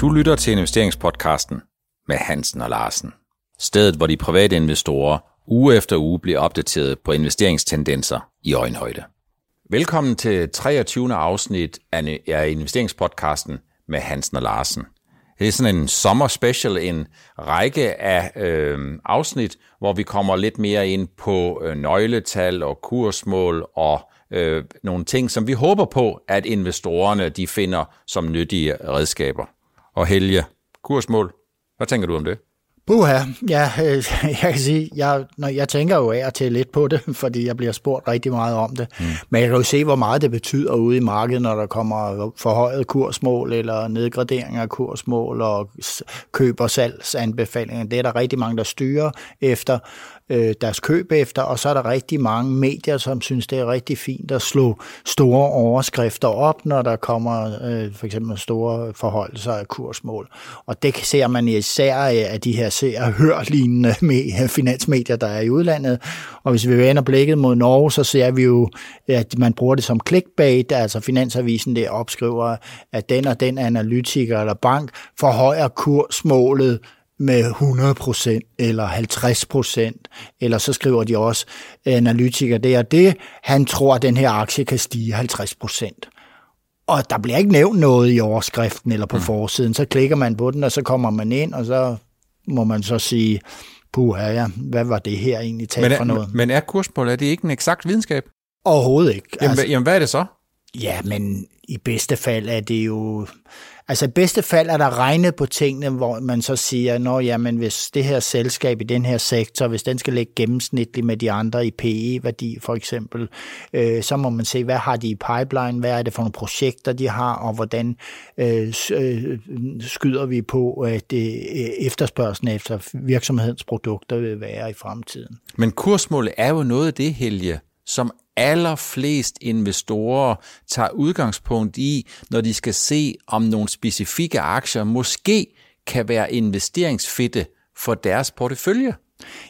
Du lytter til investeringspodcasten med Hansen og Larsen. Stedet, hvor de private investorer uge efter uge bliver opdateret på investeringstendenser i øjenhøjde. Velkommen til 23. afsnit af investeringspodcasten med Hansen og Larsen. Det er sådan en sommerspecial, en række af øh, afsnit, hvor vi kommer lidt mere ind på øh, nøgletal og kursmål og øh, nogle ting, som vi håber på, at investorerne de finder som nyttige redskaber. Og Helge, kursmål, hvad tænker du om det? Buha, ja, øh, jeg kan sige, jeg, når jeg tænker jo af og til lidt på det, fordi jeg bliver spurgt rigtig meget om det. Mm. Men jeg kan jo se, hvor meget det betyder ude i markedet, når der kommer forhøjet kursmål eller nedgradering af kursmål og køb- og salgsanbefalinger. Det er der rigtig mange, der styrer efter øh, deres køb efter, og så er der rigtig mange medier, som synes, det er rigtig fint at slå store overskrifter op, når der kommer øh, for eksempel store forholdelser af kursmål. Og det ser man især af de her ser og hør lignende finansmedier, der er i udlandet. Og hvis vi vender blikket mod Norge, så ser vi jo, at man bruger det som clickbait, altså Finansavisen der opskriver, at den og den analytiker eller bank forhøjer kursmålet med 100% eller 50%, eller så skriver de også, analytikere det er det, han tror, at den her aktie kan stige 50%. Og der bliver ikke nævnt noget i overskriften eller på mm. forsiden, så klikker man på den, og så kommer man ind, og så må man så sige, puha, ja, hvad var det her egentlig talt men for noget? Men er kursmål, er det ikke en eksakt videnskab? Overhovedet ikke. Jamen, altså, jamen, hvad er det så? Ja, men i bedste fald er det jo Altså i bedste fald er der regnet på tingene, hvor man så siger, nå jamen hvis det her selskab i den her sektor, hvis den skal ligge gennemsnitligt med de andre i PE-værdi for eksempel, øh, så må man se, hvad har de i pipeline, hvad er det for nogle projekter, de har, og hvordan øh, øh skyder vi på, at øh, efterspørgselen efter virksomhedens produkter vil være i fremtiden. Men kursmålet er jo noget af det, Helge, som allerflest investorer tager udgangspunkt i, når de skal se, om nogle specifikke aktier måske kan være investeringsfitte for deres portefølje.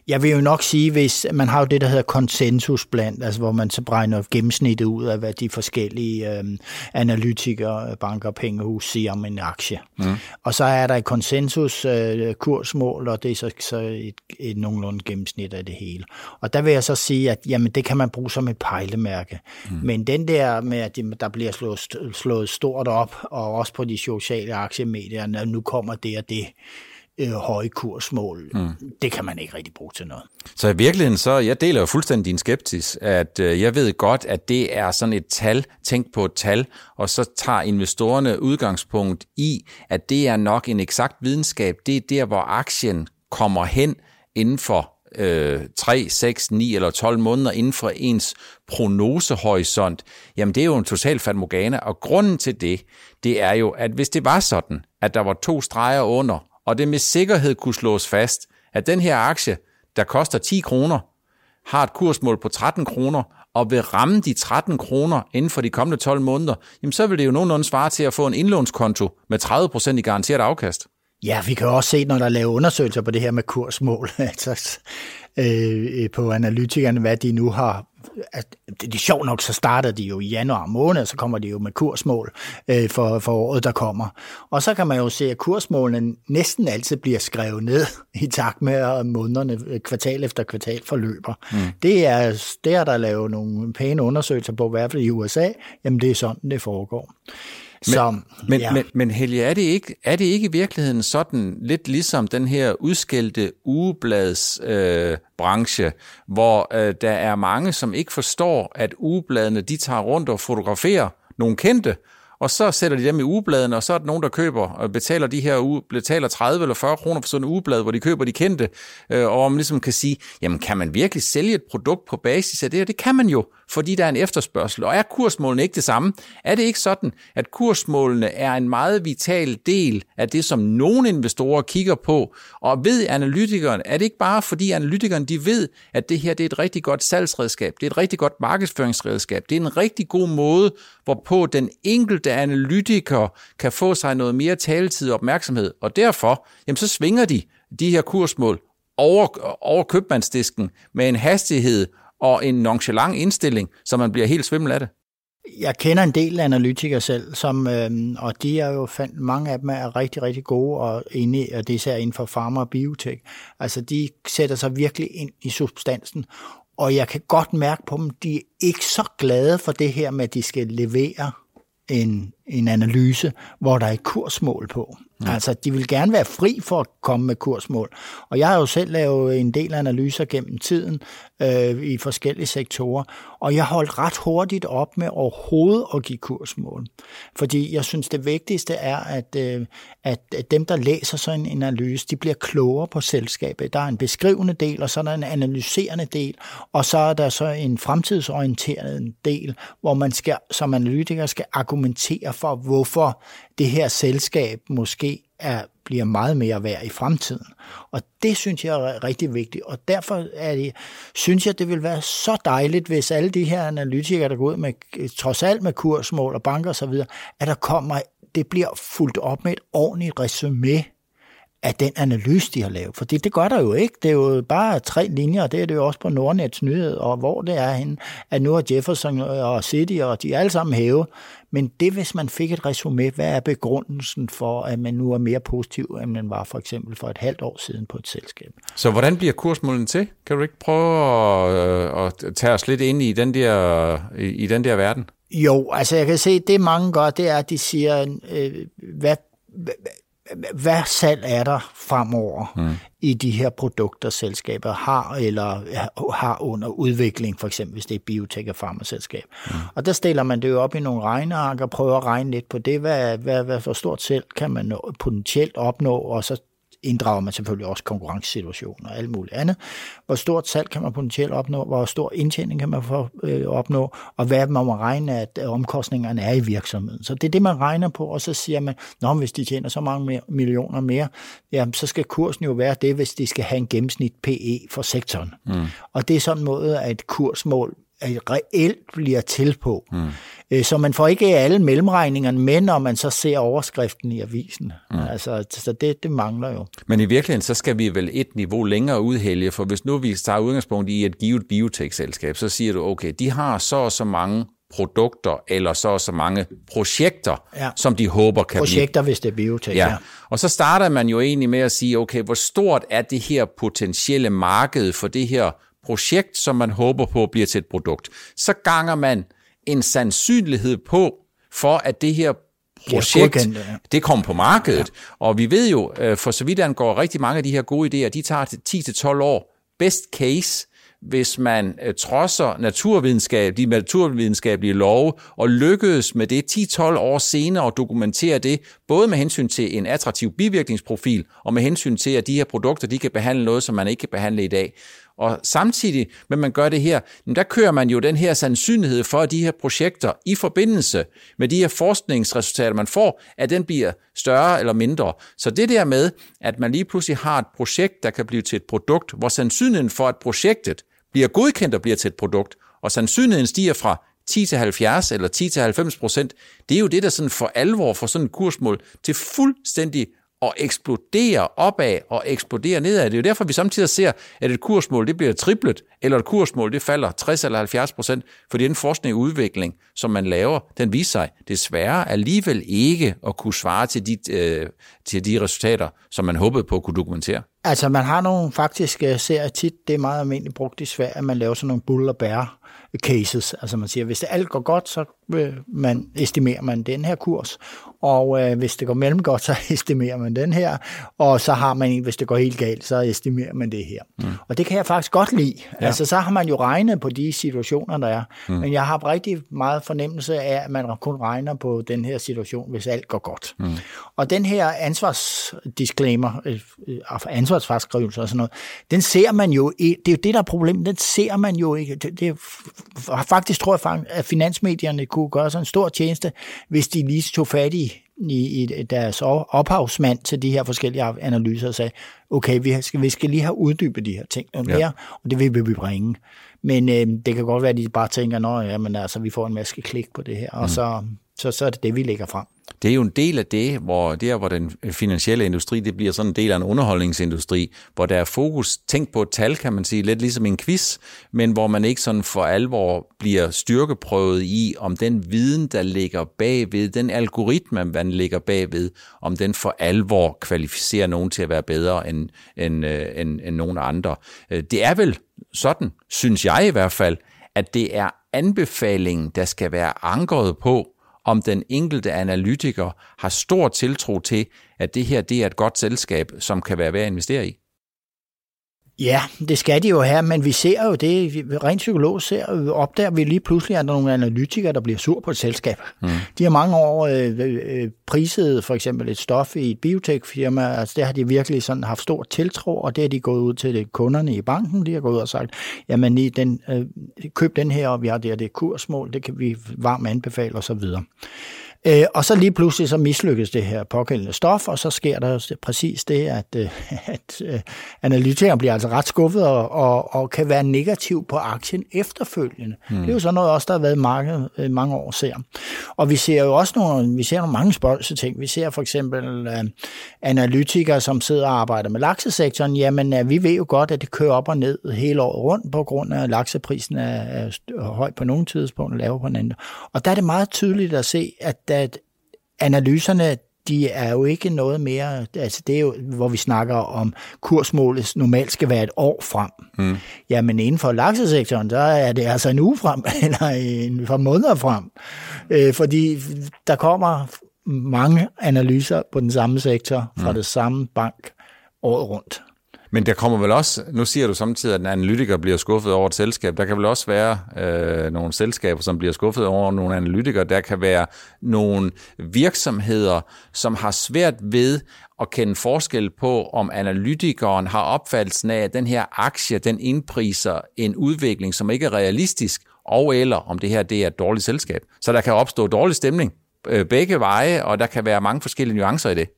Jeg vil jo nok sige, hvis man har jo det, der hedder konsensus blandt, altså hvor man så bregner gennemsnittet ud af, hvad de forskellige øh, analytikere, banker og pengehus siger om en aktie. Mm. Og så er der et konsensus øh, kursmål, og det er så, så et, et nogenlunde gennemsnit af det hele. Og der vil jeg så sige, at jamen, det kan man bruge som et pejlemærke. Mm. Men den der med, at der bliver slået, slået stort op, og også på de sociale aktiemedier, nu kommer det og det, øh, høje kursmål. Mm. Det kan man ikke rigtig bruge til noget. Så i virkeligheden så, jeg deler jo fuldstændig din skeptis, at øh, jeg ved godt, at det er sådan et tal, tænk på et tal, og så tager investorerne udgangspunkt i, at det er nok en eksakt videnskab. Det er der, hvor aktien kommer hen inden for øh, 3, 6, 9 eller 12 måneder inden for ens prognosehorisont, jamen det er jo en total fatmogana, og grunden til det, det er jo, at hvis det var sådan, at der var to streger under, og det med sikkerhed kunne slås fast, at den her aktie, der koster 10 kroner, har et kursmål på 13 kroner, og vil ramme de 13 kroner inden for de kommende 12 måneder, jamen så vil det jo nogenlunde svare til at få en indlånskonto med 30% i garanteret afkast. Ja, vi kan også se, når der laver undersøgelser på det her med kursmål, altså, øh, på analytikerne, hvad de nu har at det er sjovt nok, så starter de jo i januar måned, så kommer de jo med kursmål øh, for, for året, der kommer. Og så kan man jo se, at kursmålene næsten altid bliver skrevet ned i takt med, at månederne øh, kvartal efter kvartal forløber. Mm. Det, er, det er der lavet nogle pæne undersøgelser på, i hvert fald i USA. Jamen det er sådan, det foregår. Så, men, ja. men, men Helge, er det, ikke, er det ikke i virkeligheden sådan lidt ligesom den her udskældte ugebladsbranche, øh, hvor øh, der er mange, som ikke forstår, at ugebladene de tager rundt og fotograferer nogle kendte, og så sætter de dem i ugebladene, og så er der nogen, der køber og betaler de her uge, betaler 30 eller 40 kroner for sådan en ugeblad, hvor de køber de kendte, øh, og om man ligesom kan sige, jamen kan man virkelig sælge et produkt på basis af det? Og det kan man jo, fordi der er en efterspørgsel. Og er kursmålene ikke det samme? Er det ikke sådan, at kursmålene er en meget vital del af det, som nogle investorer kigger på? Og ved analytikeren, er det ikke bare fordi analytikeren de ved, at det her det er et rigtig godt salgsredskab, det er et rigtig godt markedsføringsredskab, det er en rigtig god måde, hvorpå den enkelte analytiker kan få sig noget mere taletid og opmærksomhed. Og derfor, jamen så svinger de de her kursmål over, over købmandsdisken med en hastighed og en nonchalant indstilling, så man bliver helt svimmel af det. Jeg kender en del analytikere selv, som, øh, og de er jo fandt, mange af dem er rigtig, rigtig gode, og, inde, og det er især inden for farmer og biotek. Altså, de sætter sig virkelig ind i substansen, og jeg kan godt mærke på dem, de er ikke så glade for det her med, at de skal levere en, en analyse, hvor der er et kursmål på. Mm. Altså, de vil gerne være fri for at komme med kursmål. Og jeg har jo selv lavet en del analyser gennem tiden øh, i forskellige sektorer, og jeg holdt ret hurtigt op med overhovedet at give kursmål. Fordi jeg synes, det vigtigste er, at, øh, at dem, der læser sådan en analyse, de bliver klogere på selskabet. Der er en beskrivende del, og så er der en analyserende del, og så er der så en fremtidsorienteret del, hvor man skal, som analytiker skal argumentere for, hvorfor det her selskab måske er, bliver meget mere værd i fremtiden. Og det synes jeg er rigtig vigtigt, og derfor er det, synes jeg, det vil være så dejligt, hvis alle de her analytikere, der går ud med, trods alt med kursmål og banker osv., at der kommer, det bliver fuldt op med et ordentligt resume af den analyse, de har lavet. For det, det gør der jo ikke. Det er jo bare tre linjer, og det er det jo også på Nordnets nyhed, og hvor det er henne, at nu har Jefferson og City, og de er alle sammen hævet. Men det, hvis man fik et resume, hvad er begrundelsen for, at man nu er mere positiv, end man var for eksempel for et halvt år siden på et selskab? Så hvordan bliver kursmålen til? Kan du ikke prøve at, øh, at tage os lidt ind i den der, i, i den der verden? Jo, altså jeg kan se, det mange gør, det er, at de siger, øh, hvad, hvad salg er der fremover mm. i de her produkter, selskaber har eller har under udvikling, for eksempel hvis det er biotek- og farmaselskab. Mm. Og der stiller man det jo op i nogle regneark og prøver at regne lidt på det, hvad, hvad, hvad for stort selv kan man nå, potentielt opnå, og så inddrager man selvfølgelig også konkurrencesituationer og alt muligt andet. Hvor stort salg kan man potentielt opnå, hvor stor indtjening kan man få, øh, opnå, og hvad man må regne, at omkostningerne er i virksomheden. Så det er det, man regner på, og så siger man, Nå, hvis de tjener så mange mere, millioner mere, jamen, så skal kursen jo være det, hvis de skal have en gennemsnit PE for sektoren. Mm. Og det er sådan en måde, at et kursmål reelt bliver til på. Mm. Så man får ikke alle mellemregningerne med, når man så ser overskriften i avisen. Mm. Altså, så det, det mangler jo. Men i virkeligheden, så skal vi vel et niveau længere ud, Helge, for hvis nu vi tager udgangspunkt i et givet biotekselskab, så siger du, okay, de har så og så mange produkter eller så og så mange projekter, ja. som de håber kan Projekter, blive. hvis det er biotek, ja. ja. Og så starter man jo egentlig med at sige, okay, hvor stort er det her potentielle marked for det her projekt, som man håber på bliver til et produkt. Så ganger man en sandsynlighed på, for at det her projekt, det kommer på markedet. Ja. Og vi ved jo, øh, for så vidt angår rigtig mange af de her gode idéer, de tager 10-12 år. Best case, hvis man øh, trodser naturvidenskab, de naturvidenskabelige love og lykkedes med det 10-12 år senere at dokumentere det, både med hensyn til en attraktiv bivirkningsprofil og med hensyn til, at de her produkter de kan behandle noget, som man ikke kan behandle i dag. Og samtidig med, man gør det her, der kører man jo den her sandsynlighed for, at de her projekter i forbindelse med de her forskningsresultater, man får, at den bliver større eller mindre. Så det der med, at man lige pludselig har et projekt, der kan blive til et produkt, hvor sandsynligheden for, at projektet bliver godkendt og bliver til et produkt, og sandsynligheden stiger fra 10 til 70 eller 10 til 90 procent, det er jo det, der sådan for alvor får sådan et kursmål til fuldstændig og eksplodere opad og eksplodere nedad. Det er jo derfor, vi samtidig ser, at et kursmål det bliver triplet, eller et kursmål det falder 60 eller 70 procent, fordi den forskning og udvikling, som man laver, den viser sig desværre alligevel ikke at kunne svare til de, øh, til de resultater, som man håbede på at kunne dokumentere. Altså man har nogle faktisk, øh, ser tit, det er meget almindeligt brugt i Sverige, at man laver sådan nogle bull og bær cases. Altså man siger, hvis det alt går godt, så øh, man, estimerer man den her kurs, og øh, hvis det går mellem godt, så estimerer man den her, og så har man, hvis det går helt galt, så estimerer man det her. Mm. Og det kan jeg faktisk godt lide. Ja. Altså så har man jo regnet på de situationer, der er, mm. men jeg har rigtig meget fornemmelse af, at man kun regner på den her situation, hvis alt går godt. Mm. Og den her ansvarsdisclaimer, øh, øh ansvarsfraskrivelse og sådan noget, den ser man jo, det er jo det, der er problemet, den ser man jo ikke. Det, det, faktisk tror jeg, at finansmedierne kunne gøre sig en stor tjeneste, hvis de lige tog fat i, i, i deres ophavsmand til de her forskellige analyser og sagde, okay, vi skal, vi skal lige have uddybet de her ting noget ja. mere, og det vil vi bringe. Men øh, det kan godt være, at de bare tænker, at ja, men altså, vi får en masse klik på det her, og mm. så, så, så er det det, vi lægger frem. Det er jo en del af det, hvor der, hvor den finansielle industri, det bliver sådan en del af en underholdningsindustri, hvor der er fokus, tænkt på et tal, kan man sige, lidt ligesom en quiz, men hvor man ikke sådan for alvor bliver styrkeprøvet i, om den viden, der ligger bagved, den algoritme, man ligger bagved, om den for alvor kvalificerer nogen til at være bedre end, end, øh, end, end nogen andre. Øh, det er vel sådan, synes jeg i hvert fald, at det er anbefalingen, der skal være ankret på, om den enkelte analytiker har stor tiltro til, at det her det er et godt selskab, som kan være værd at investere i. Ja, det skal de jo have, men vi ser jo det, rent psykologisk ser, opdager vi lige pludselig, at der er nogle analytikere, der bliver sur på et selskab. Mm. De har mange år øh, øh, priset for eksempel et stof i et biotekfirma, altså det har de virkelig sådan haft stor tiltro, og det har de gået ud til kunderne i banken, de har gået ud og sagt, jamen I den, øh, køb den her, og vi har det her, det kursmål, det kan vi varmt anbefale osv. Øh, og så lige pludselig så mislykkes det her pågældende stof, og så sker der præcis det, at, øh, at øh, analytikeren bliver altså ret skuffet og, og, og kan være negativ på aktien efterfølgende. Mm. Det er jo sådan noget også, der har været markedet øh, mange år ser. Og vi ser jo også nogle, vi ser nogle mange spørgelse ting. Vi ser for eksempel øh, analytikere, som sidder og arbejder med laksesektoren. Jamen, øh, vi ved jo godt, at det kører op og ned hele året rundt, på grund af, at lakseprisen er, er høj på nogle tidspunkter, lav på anden. Og der er det meget tydeligt at se, at at analyserne, de er jo ikke noget mere, altså det er jo, hvor vi snakker om kursmålet normalt skal være et år frem. Mm. Jamen inden for laksesektoren, der er det altså en uge frem, eller en par måneder frem. Øh, fordi der kommer mange analyser på den samme sektor fra mm. det samme bank året rundt. Men der kommer vel også, nu siger du samtidig, at en analytiker bliver skuffet over et selskab. Der kan vel også være øh, nogle selskaber, som bliver skuffet over nogle analytikere. Der kan være nogle virksomheder, som har svært ved at kende forskel på, om analytikeren har opfattelsen af, at den her aktie, den indpriser en udvikling, som ikke er realistisk, og eller om det her det er et dårligt selskab. Så der kan opstå dårlig stemning øh, begge veje, og der kan være mange forskellige nuancer i det.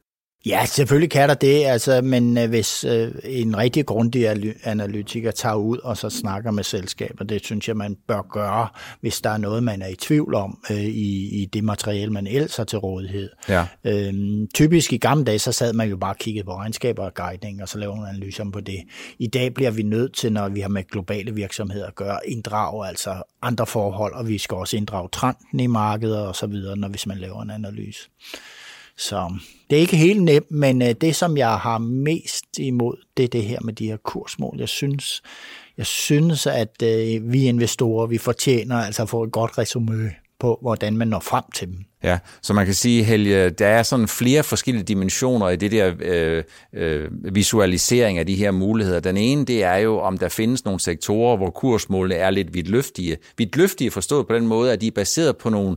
Ja, selvfølgelig kan der det, altså, men øh, hvis øh, en rigtig grundig analytiker tager ud og så snakker med selskaber, det synes jeg, man bør gøre, hvis der er noget, man er i tvivl om øh, i, i det materiale, man ellers har til rådighed. Ja. Øhm, typisk i gamle dage, så sad man jo bare og kiggede på regnskaber og guidning, og så lavede man analyser på det. I dag bliver vi nødt til, når vi har med globale virksomheder at gøre, inddrage altså andre forhold, og vi skal også inddrage trenden i markedet og så videre, når hvis man laver en analyse. Så det er ikke helt nemt, men øh, det, som jeg har mest imod, det er det her med de her kursmål. Jeg synes, jeg synes at øh, vi investorer, vi fortjener altså at få et godt resume på, hvordan man når frem til dem. Ja, så man kan sige, Helge, der er sådan flere forskellige dimensioner i det der øh, øh, visualisering af de her muligheder. Den ene, det er jo, om der findes nogle sektorer, hvor kursmålene er lidt vidtløftige. Vidtløftige forstået på den måde, at de er baseret på nogle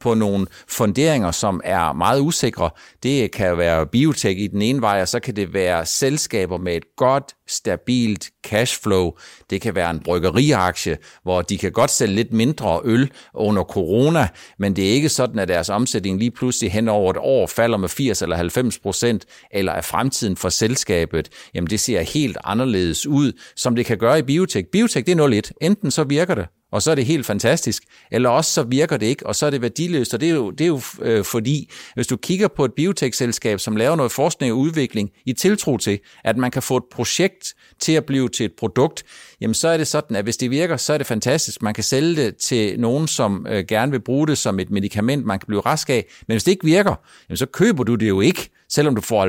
på nogle funderinger, som er meget usikre. Det kan være biotech i den ene vej, og så kan det være selskaber med et godt, stabilt cashflow. Det kan være en bryggeriaktie, hvor de kan godt sælge lidt mindre øl under corona, men det er ikke sådan, at deres omsætning lige pludselig hen over et år falder med 80 eller 90 procent, eller er fremtiden for selskabet, jamen det ser helt anderledes ud, som det kan gøre i biotech. Biotech, det er 0-1. Enten så virker det, og så er det helt fantastisk. Eller også så virker det ikke, og så er det værdiløst. Og det er jo, det er jo øh, fordi, hvis du kigger på et biotech-selskab, som laver noget forskning og udvikling i tiltro til, at man kan få et projekt til at blive til et produkt, jamen så er det sådan, at hvis det virker, så er det fantastisk. Man kan sælge det til nogen, som øh, gerne vil bruge det som et medicament, man kan blive rask af. Men hvis det ikke virker, jamen så køber du det jo ikke selvom du får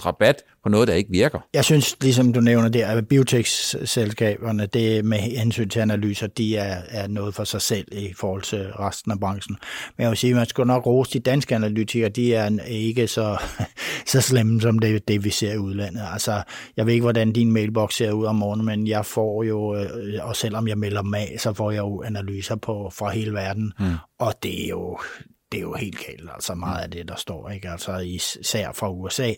90% rabat på noget, der ikke virker. Jeg synes, ligesom du nævner der, at biotech-selskaberne, det med hensyn til analyser, de er, er noget for sig selv i forhold til resten af branchen. Men jeg vil sige, at man skal nok rose de danske analytikere, de er ikke så, så slemme som det, det, vi ser i udlandet. Altså, jeg ved ikke, hvordan din mailbox ser ud om morgenen, men jeg får jo, øh, og selvom jeg melder mig så får jeg jo analyser på, fra hele verden, mm. og det er jo, det er jo helt galt, altså meget af det, der står, ikke? Altså især fra USA,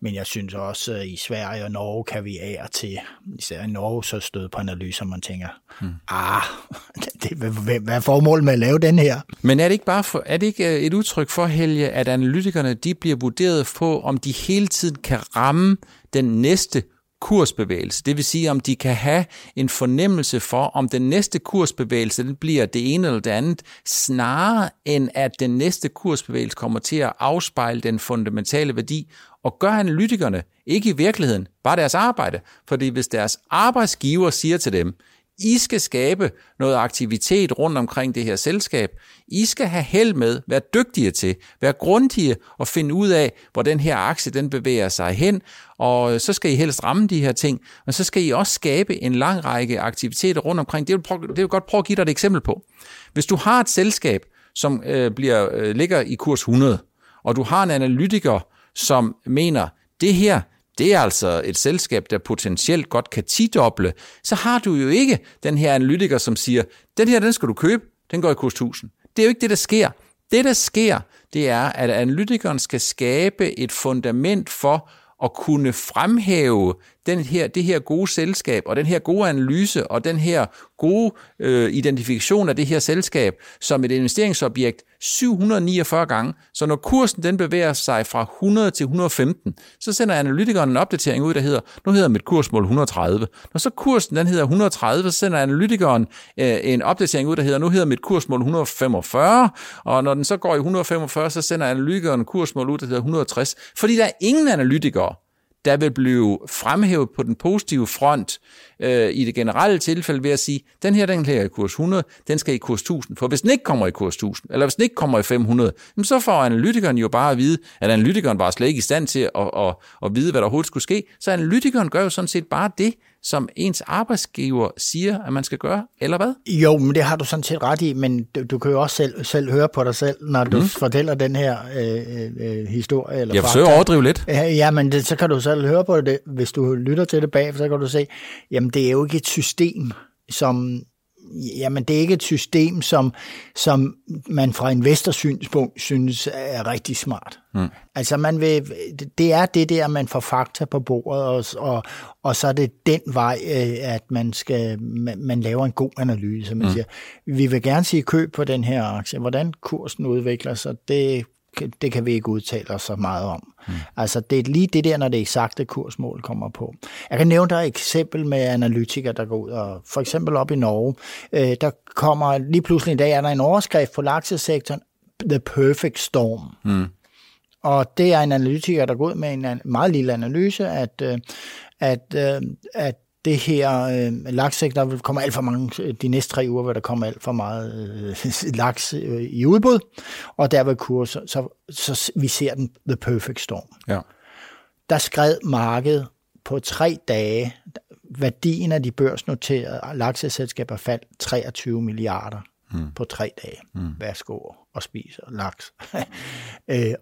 men jeg synes også, at i Sverige og Norge kan vi af til, især i Norge, så støde på analyser, man tænker, hmm. ah, det, hvad, hvad er formålet med at lave den her? Men er det ikke bare for, er det ikke øh, et udtryk for, Helge, at analytikerne, de bliver vurderet på, om de hele tiden kan ramme den næste kursbevægelse. Det vil sige, om de kan have en fornemmelse for, om den næste kursbevægelse den bliver det ene eller det andet, snarere end at den næste kursbevægelse kommer til at afspejle den fundamentale værdi, og gør analytikerne ikke i virkeligheden bare deres arbejde. Fordi hvis deres arbejdsgiver siger til dem, i skal skabe noget aktivitet rundt omkring det her selskab. I skal have held med, være dygtige til, være grundige og finde ud af, hvor den her aktie den bevæger sig hen, og øh, så skal I helst ramme de her ting, men så skal I også skabe en lang række aktiviteter rundt omkring. Det vil, prøve, det vil godt prøve at give dig et eksempel på. Hvis du har et selskab, som øh, bliver, øh, ligger i kurs 100, og du har en analytiker, som mener, det her, det er altså et selskab, der potentielt godt kan tidoble, så har du jo ikke den her analytiker, som siger, den her, den skal du købe, den går i kurs 1000. Det er jo ikke det, der sker. Det, der sker, det er, at analytikeren skal skabe et fundament for at kunne fremhæve den her, det her gode selskab, og den her gode analyse, og den her gode øh, identifikation af det her selskab som et investeringsobjekt 749 gange. Så når kursen den bevæger sig fra 100 til 115, så sender analytikeren en opdatering ud, der hedder, nu hedder mit kursmål 130. Når så kursen den hedder 130, så sender analytikeren øh, en opdatering ud, der hedder, nu hedder mit kursmål 145, og når den så går i 145, så sender analytikeren kursmål ud, der hedder 160, fordi der er ingen analytikere, der vil blive fremhævet på den positive front øh, i det generelle tilfælde ved at sige, den her, den her i kurs 100, den skal i kurs 1000. For hvis den ikke kommer i kurs 1000, eller hvis den ikke kommer i 500, så får analytikeren jo bare at vide, at analytikeren var slet ikke i stand til at, at, at vide, hvad der overhovedet skulle ske. Så analytikeren gør jo sådan set bare det, som ens arbejdsgiver siger, at man skal gøre, eller hvad? Jo, men det har du sådan set ret i, men du, du kan jo også selv, selv høre på dig selv, når du mm. fortæller den her øh, øh, historie. Eller jeg forsøger at overdrive lidt. Ja, men det, så kan du selv høre på det. Hvis du lytter til det bag, så kan du se, jamen det er jo ikke et system, som jamen det er ikke et system, som, som man fra investorsynspunkt synes er rigtig smart. Mm. Altså man vil, det er det der, man får fakta på bordet, og, og, og så er det den vej, øh, at man skal man, man laver en god analyse. Man mm. siger, vi vil gerne sige køb på den her aktie. Hvordan kursen udvikler sig, det det kan vi ikke udtale os så meget om. Mm. Altså, det er lige det der, når det eksakte kursmål kommer på. Jeg kan nævne dig et eksempel med analytikere, der går ud, og for eksempel op i Norge, øh, der kommer lige pludselig i dag, er der en overskrift på laksesektoren, The Perfect Storm. Mm. Og det er en analytiker, der går ud med en meget lille analyse, at, øh, at, øh, at det her øh, lakssektor, der vil komme alt for mange, de næste tre uger vil der komme alt for meget øh, laks øh, i udbud, og der vil kurser, så, så, så vi ser den the perfect storm. Ja. Der skred markedet på tre dage, værdien af de børsnoterede lakseselskaber faldt 23 milliarder mm. på tre dage. Mm. Værsgo og spiser laks. øh,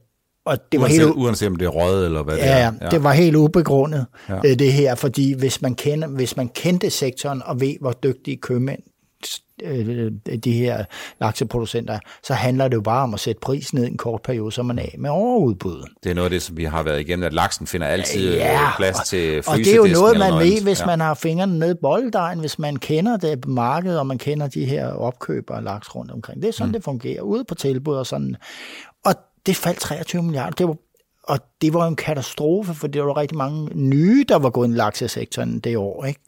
og det var uanset, helt, uanset om det er røget eller hvad ja, det er. Ja, det var helt ubegrundet, ja. Øh, det her, fordi hvis man, kender, hvis man kendte sektoren og ved, hvor dygtige købmænd øh, de her lakseproducenter, så handler det jo bare om at sætte prisen ned i en kort periode, så man er af med overudbud. Det er noget af det, som vi har været igennem, at laksen finder altid ja, øh, plads til Og det er jo noget, man ved, hvis ja. man har fingrene ned i bolddejen, hvis man kender det marked, og man kender de her opkøbere laks rundt omkring. Det er sådan, mm. det fungerer, ude på tilbud og sådan. Og det faldt 23 milliarder. Det var, og det var en katastrofe, for det var rigtig mange nye, der var gået i laksesektoren det år. Ikke?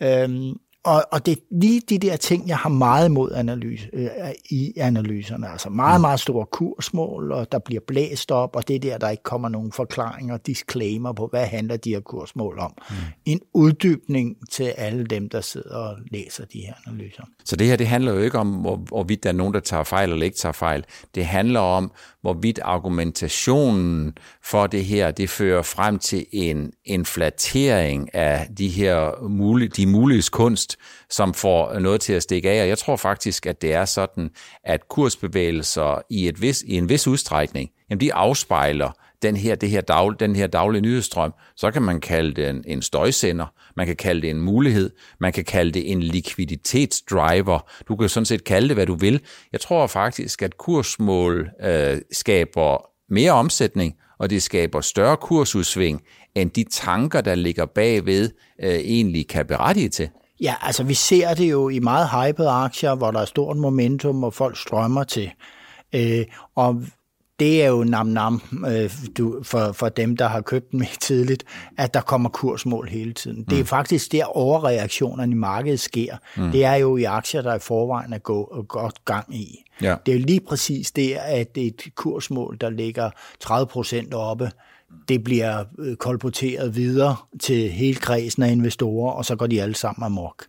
Ja. Øhm, og, og det er lige de der ting, jeg har meget imod analyse, øh, i analyserne. Altså meget, mm. meget store kursmål, og der bliver blæst op, og det er der, der ikke kommer nogen forklaringer og disclaimer på, hvad handler de her kursmål om. Mm. En uddybning til alle dem, der sidder og læser de her analyser. Så det her, det handler jo ikke om, hvor, hvorvidt der er nogen, der tager fejl eller ikke tager fejl. Det handler om, hvorvidt argumentationen for det her, det fører frem til en inflatering af de her mulige, de mulige kunst, som får noget til at stikke af. Og jeg tror faktisk, at det er sådan, at kursbevægelser i, et vis, i en vis udstrækning, jamen de afspejler den her, det her dag, den her daglige nyhedsstrøm, så kan man kalde det en, en støjsender, man kan kalde det en mulighed, man kan kalde det en likviditetsdriver, du kan sådan set kalde det, hvad du vil. Jeg tror faktisk, at kursmål øh, skaber mere omsætning, og det skaber større kursudsving, end de tanker, der ligger bagved, øh, egentlig kan berettige til. Ja, altså vi ser det jo i meget hypede aktier, hvor der er stort momentum, og folk strømmer til. Øh, og det er jo nam-nam øh, du, for, for dem, der har købt dem tidligt, at der kommer kursmål hele tiden. Mm. Det er mm. faktisk der overreaktionerne i markedet sker. Mm. Det er jo i aktier, der i forvejen er gå, godt gang i. Ja. Det er jo lige præcis det, at et kursmål, der ligger 30 procent oppe, det bliver øh, kolporteret videre til hele kredsen af investorer, og så går de alle sammen amok.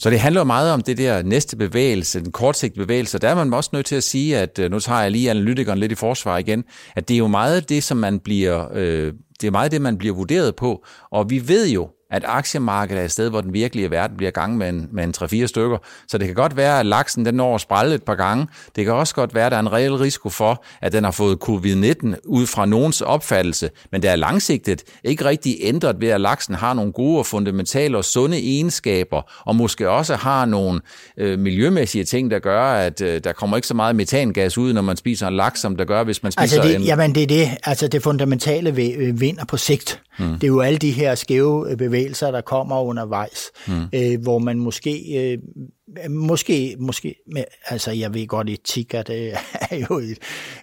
Så det handler meget om det der næste bevægelse, den kortsigtede bevægelse. Der er man også nødt til at sige, at øh, nu tager jeg lige analytikeren lidt i forsvar igen, at det er jo meget det, som man bliver, øh, det er meget det, man bliver vurderet på. Og vi ved jo, at aktiemarkedet er et sted, hvor den virkelige verden bliver gang med en, med en 3-4 stykker. Så det kan godt være, at laksen den når at sprælle et par gange. Det kan også godt være, at der er en reel risiko for, at den har fået covid-19 ud fra nogens opfattelse. Men det er langsigtet ikke rigtig ændret ved, at laksen har nogle gode og fundamentale og sunde egenskaber, og måske også har nogle øh, miljømæssige ting, der gør, at øh, der kommer ikke så meget metangas ud, når man spiser en laks, som der gør, hvis man spiser altså det, en... Jamen det er det, altså det fundamentale vinder på sigt. Mm. Det er jo alle de her skæve bevægelser, der kommer undervejs, mm. øh, hvor man måske, øh, måske, måske, med, altså jeg ved godt, etik er, det er jo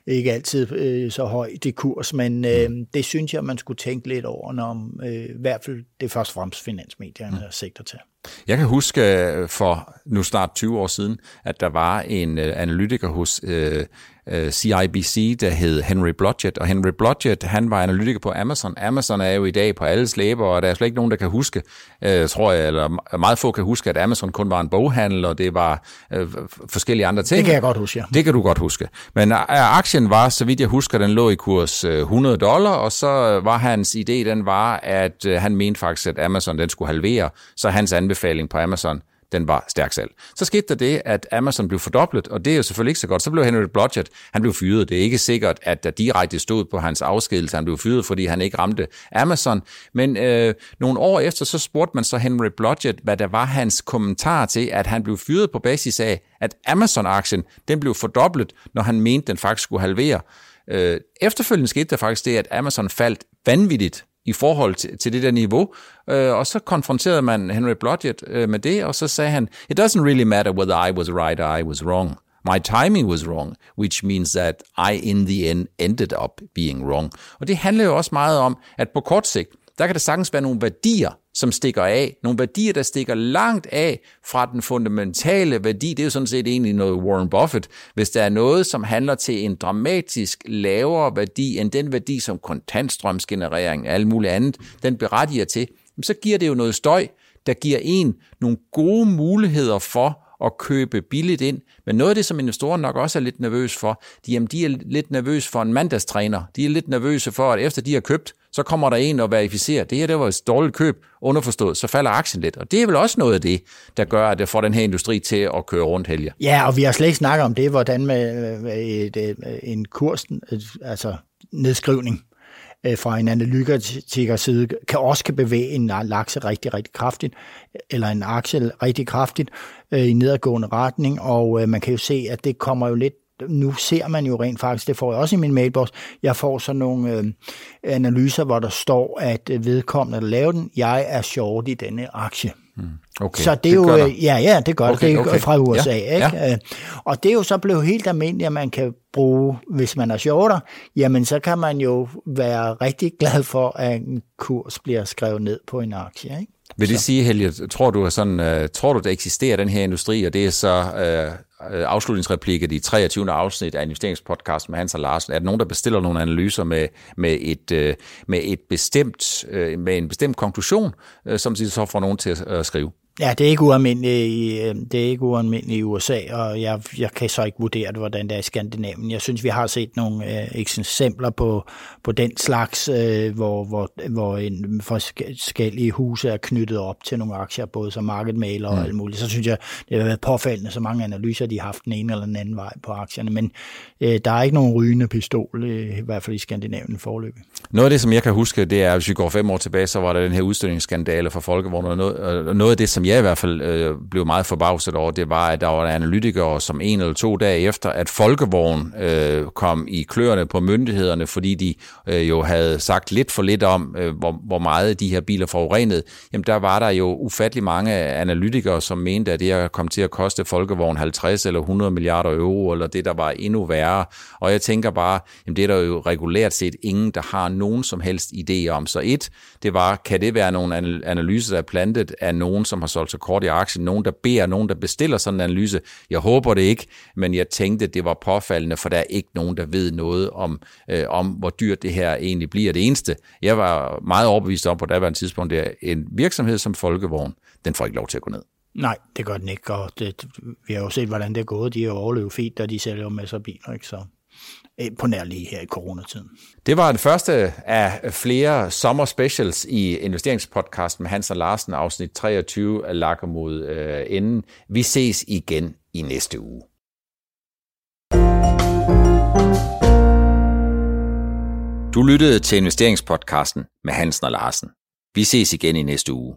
ikke altid øh, så højt i kurs, men øh, mm. det synes jeg, man skulle tænke lidt over, når øh, i hvert fald det først og fremmest finansmedierne mm. sigter til. Jeg kan huske øh, for nu snart 20 år siden, at der var en øh, analytiker hos øh, øh CIBC, der hed Henry Blodgett, og Henry Blodgett, han var analytiker på Amazon. Amazon er jo i dag på alles læber, og der er slet ikke nogen, der kan huske, øh, tror jeg, eller meget få kan huske, at Amazon kun var en boghandel, og det var øh, forskellige andre ting. Det kan jeg godt huske, ja. Det kan du godt huske. Men aktien var, så vidt jeg husker, den lå i kurs 100 dollar, og så var hans idé, den var, at han mente faktisk, at Amazon den skulle halvere, så hans anbefaling på Amazon, den var stærk salg. Så skete der det, at Amazon blev fordoblet, og det er jo selvfølgelig ikke så godt. Så blev Henry Blodgett, han blev fyret. Det er ikke sikkert, at der direkte stod på hans afskedelse, han blev fyret, fordi han ikke ramte Amazon. Men øh, nogle år efter, så spurgte man så Henry Blodgett, hvad der var hans kommentar til, at han blev fyret på basis af, at Amazon-aktien, den blev fordoblet, når han mente, den faktisk skulle halvere. Øh, efterfølgende skete der faktisk det, at Amazon faldt vanvittigt i forhold til, til det der niveau. Øh, og så konfronterede man Henry Blodgett øh, med det, og så sagde han, it doesn't really matter whether I was right or I was wrong. My timing was wrong, which means that I in the end ended up being wrong. Og det handler jo også meget om, at på kort sigt, der kan der sagtens være nogle værdier, som stikker af. Nogle værdier, der stikker langt af fra den fundamentale værdi. Det er jo sådan set egentlig noget Warren Buffett. Hvis der er noget, som handler til en dramatisk lavere værdi end den værdi, som kontantstrømsgenerering og alt muligt andet, den berettiger til, så giver det jo noget støj, der giver en nogle gode muligheder for at købe billigt ind. Men noget af det, som investorer nok også er lidt nervøs for, de, jamen, de er lidt nervøse for en mandagstræner. De er lidt nervøse for, at efter de har købt, så kommer der en og verificerer, det her det var et dårligt køb, underforstået, så falder aktien lidt. Og det er vel også noget af det, der gør, at det får den her industri til at køre rundt helger. Ja, og vi har slet ikke snakket om det, hvordan med, et, et, en kurs, altså nedskrivning øh, fra en analytikers side, kan også kan bevæge en lakse rigtig, rigtig kraftigt, eller en aktie rigtig kraftigt øh, i nedadgående retning, og øh, man kan jo se, at det kommer jo lidt nu ser man jo rent faktisk, det får jeg også i min mailbox, jeg får sådan nogle øh, analyser, hvor der står, at vedkommende, der laver den, jeg er short i denne aktie. Hmm. Okay. Så det er det jo, ja, ja, det gør okay, det, det okay. fra USA. Ja, ikke? Ja. Øh, og det er jo så blevet helt almindeligt, at man kan bruge, hvis man er shorter, jamen så kan man jo være rigtig glad for, at en kurs bliver skrevet ned på en aktie. Ikke? Vil det så. sige, Helge, tror du, sådan, uh, tror du, der eksisterer den her industri, og det er så uh, afslutningsreplikker i 23. afsnit af investeringspodcast med Hans og Larsen. Er der nogen, der bestiller nogle analyser med, med, et, uh, med, et bestemt, uh, med en bestemt konklusion, uh, som de så får nogen til at uh, skrive? Ja, det er ikke ualmindeligt i, øh, det er ikke ualmindeligt i USA, og jeg, jeg kan så ikke vurdere det, hvordan det er i Skandinavien. Jeg synes, vi har set nogle øh, eksempler på, på den slags, øh, hvor, hvor, hvor en forskellige huse er knyttet op til nogle aktier, både som marketmaler og mm. alt muligt. Så synes jeg, det har været påfaldende, så mange analyser, de har haft den ene eller den anden vej på aktierne. Men øh, der er ikke nogen rygende pistol, øh, i hvert fald i Skandinavien forløbig. Noget af det, som jeg kan huske, det er, hvis vi går fem år tilbage, så var der den her udstødningsskandale for folkevogn, og noget, noget af det, som som jeg i hvert fald øh, blev meget forbavset over, det var, at der var analytikere, som en eller to dage efter, at Folkevogn øh, kom i kløerne på myndighederne, fordi de øh, jo havde sagt lidt for lidt om, øh, hvor, hvor meget de her biler forurenede, jamen der var der jo ufattelig mange analytikere, som mente, at det her kom til at koste Folkevogn 50 eller 100 milliarder euro, eller det, der var endnu værre. Og jeg tænker bare, jamen det er der jo regulært set ingen, der har nogen som helst idé om. Så et, det var, kan det være nogle analyser, der er plantet af nogen, som har solgt sig kort i aktien, nogen, der beder, nogen, der bestiller sådan en analyse. Jeg håber det ikke, men jeg tænkte, det var påfaldende, for der er ikke nogen, der ved noget om, øh, om hvor dyrt det her egentlig bliver. Det eneste, jeg var meget overbevist om på daværende tidspunkt, det er en virksomhed som Folkevogn, den får ikke lov til at gå ned. Nej, det gør den ikke, og det, vi har jo set, hvordan det er gået. De har overlevet fint, da de sælger masser af biler, ikke? så Øh, på nær lige her i coronatiden. Det var den første af flere sommer specials i investeringspodcasten med Hans og Larsen, afsnit 23 af Lakker mod øh, enden. Vi ses igen i næste uge. Du lyttede til investeringspodcasten med Hansen og Larsen. Vi ses igen i næste uge.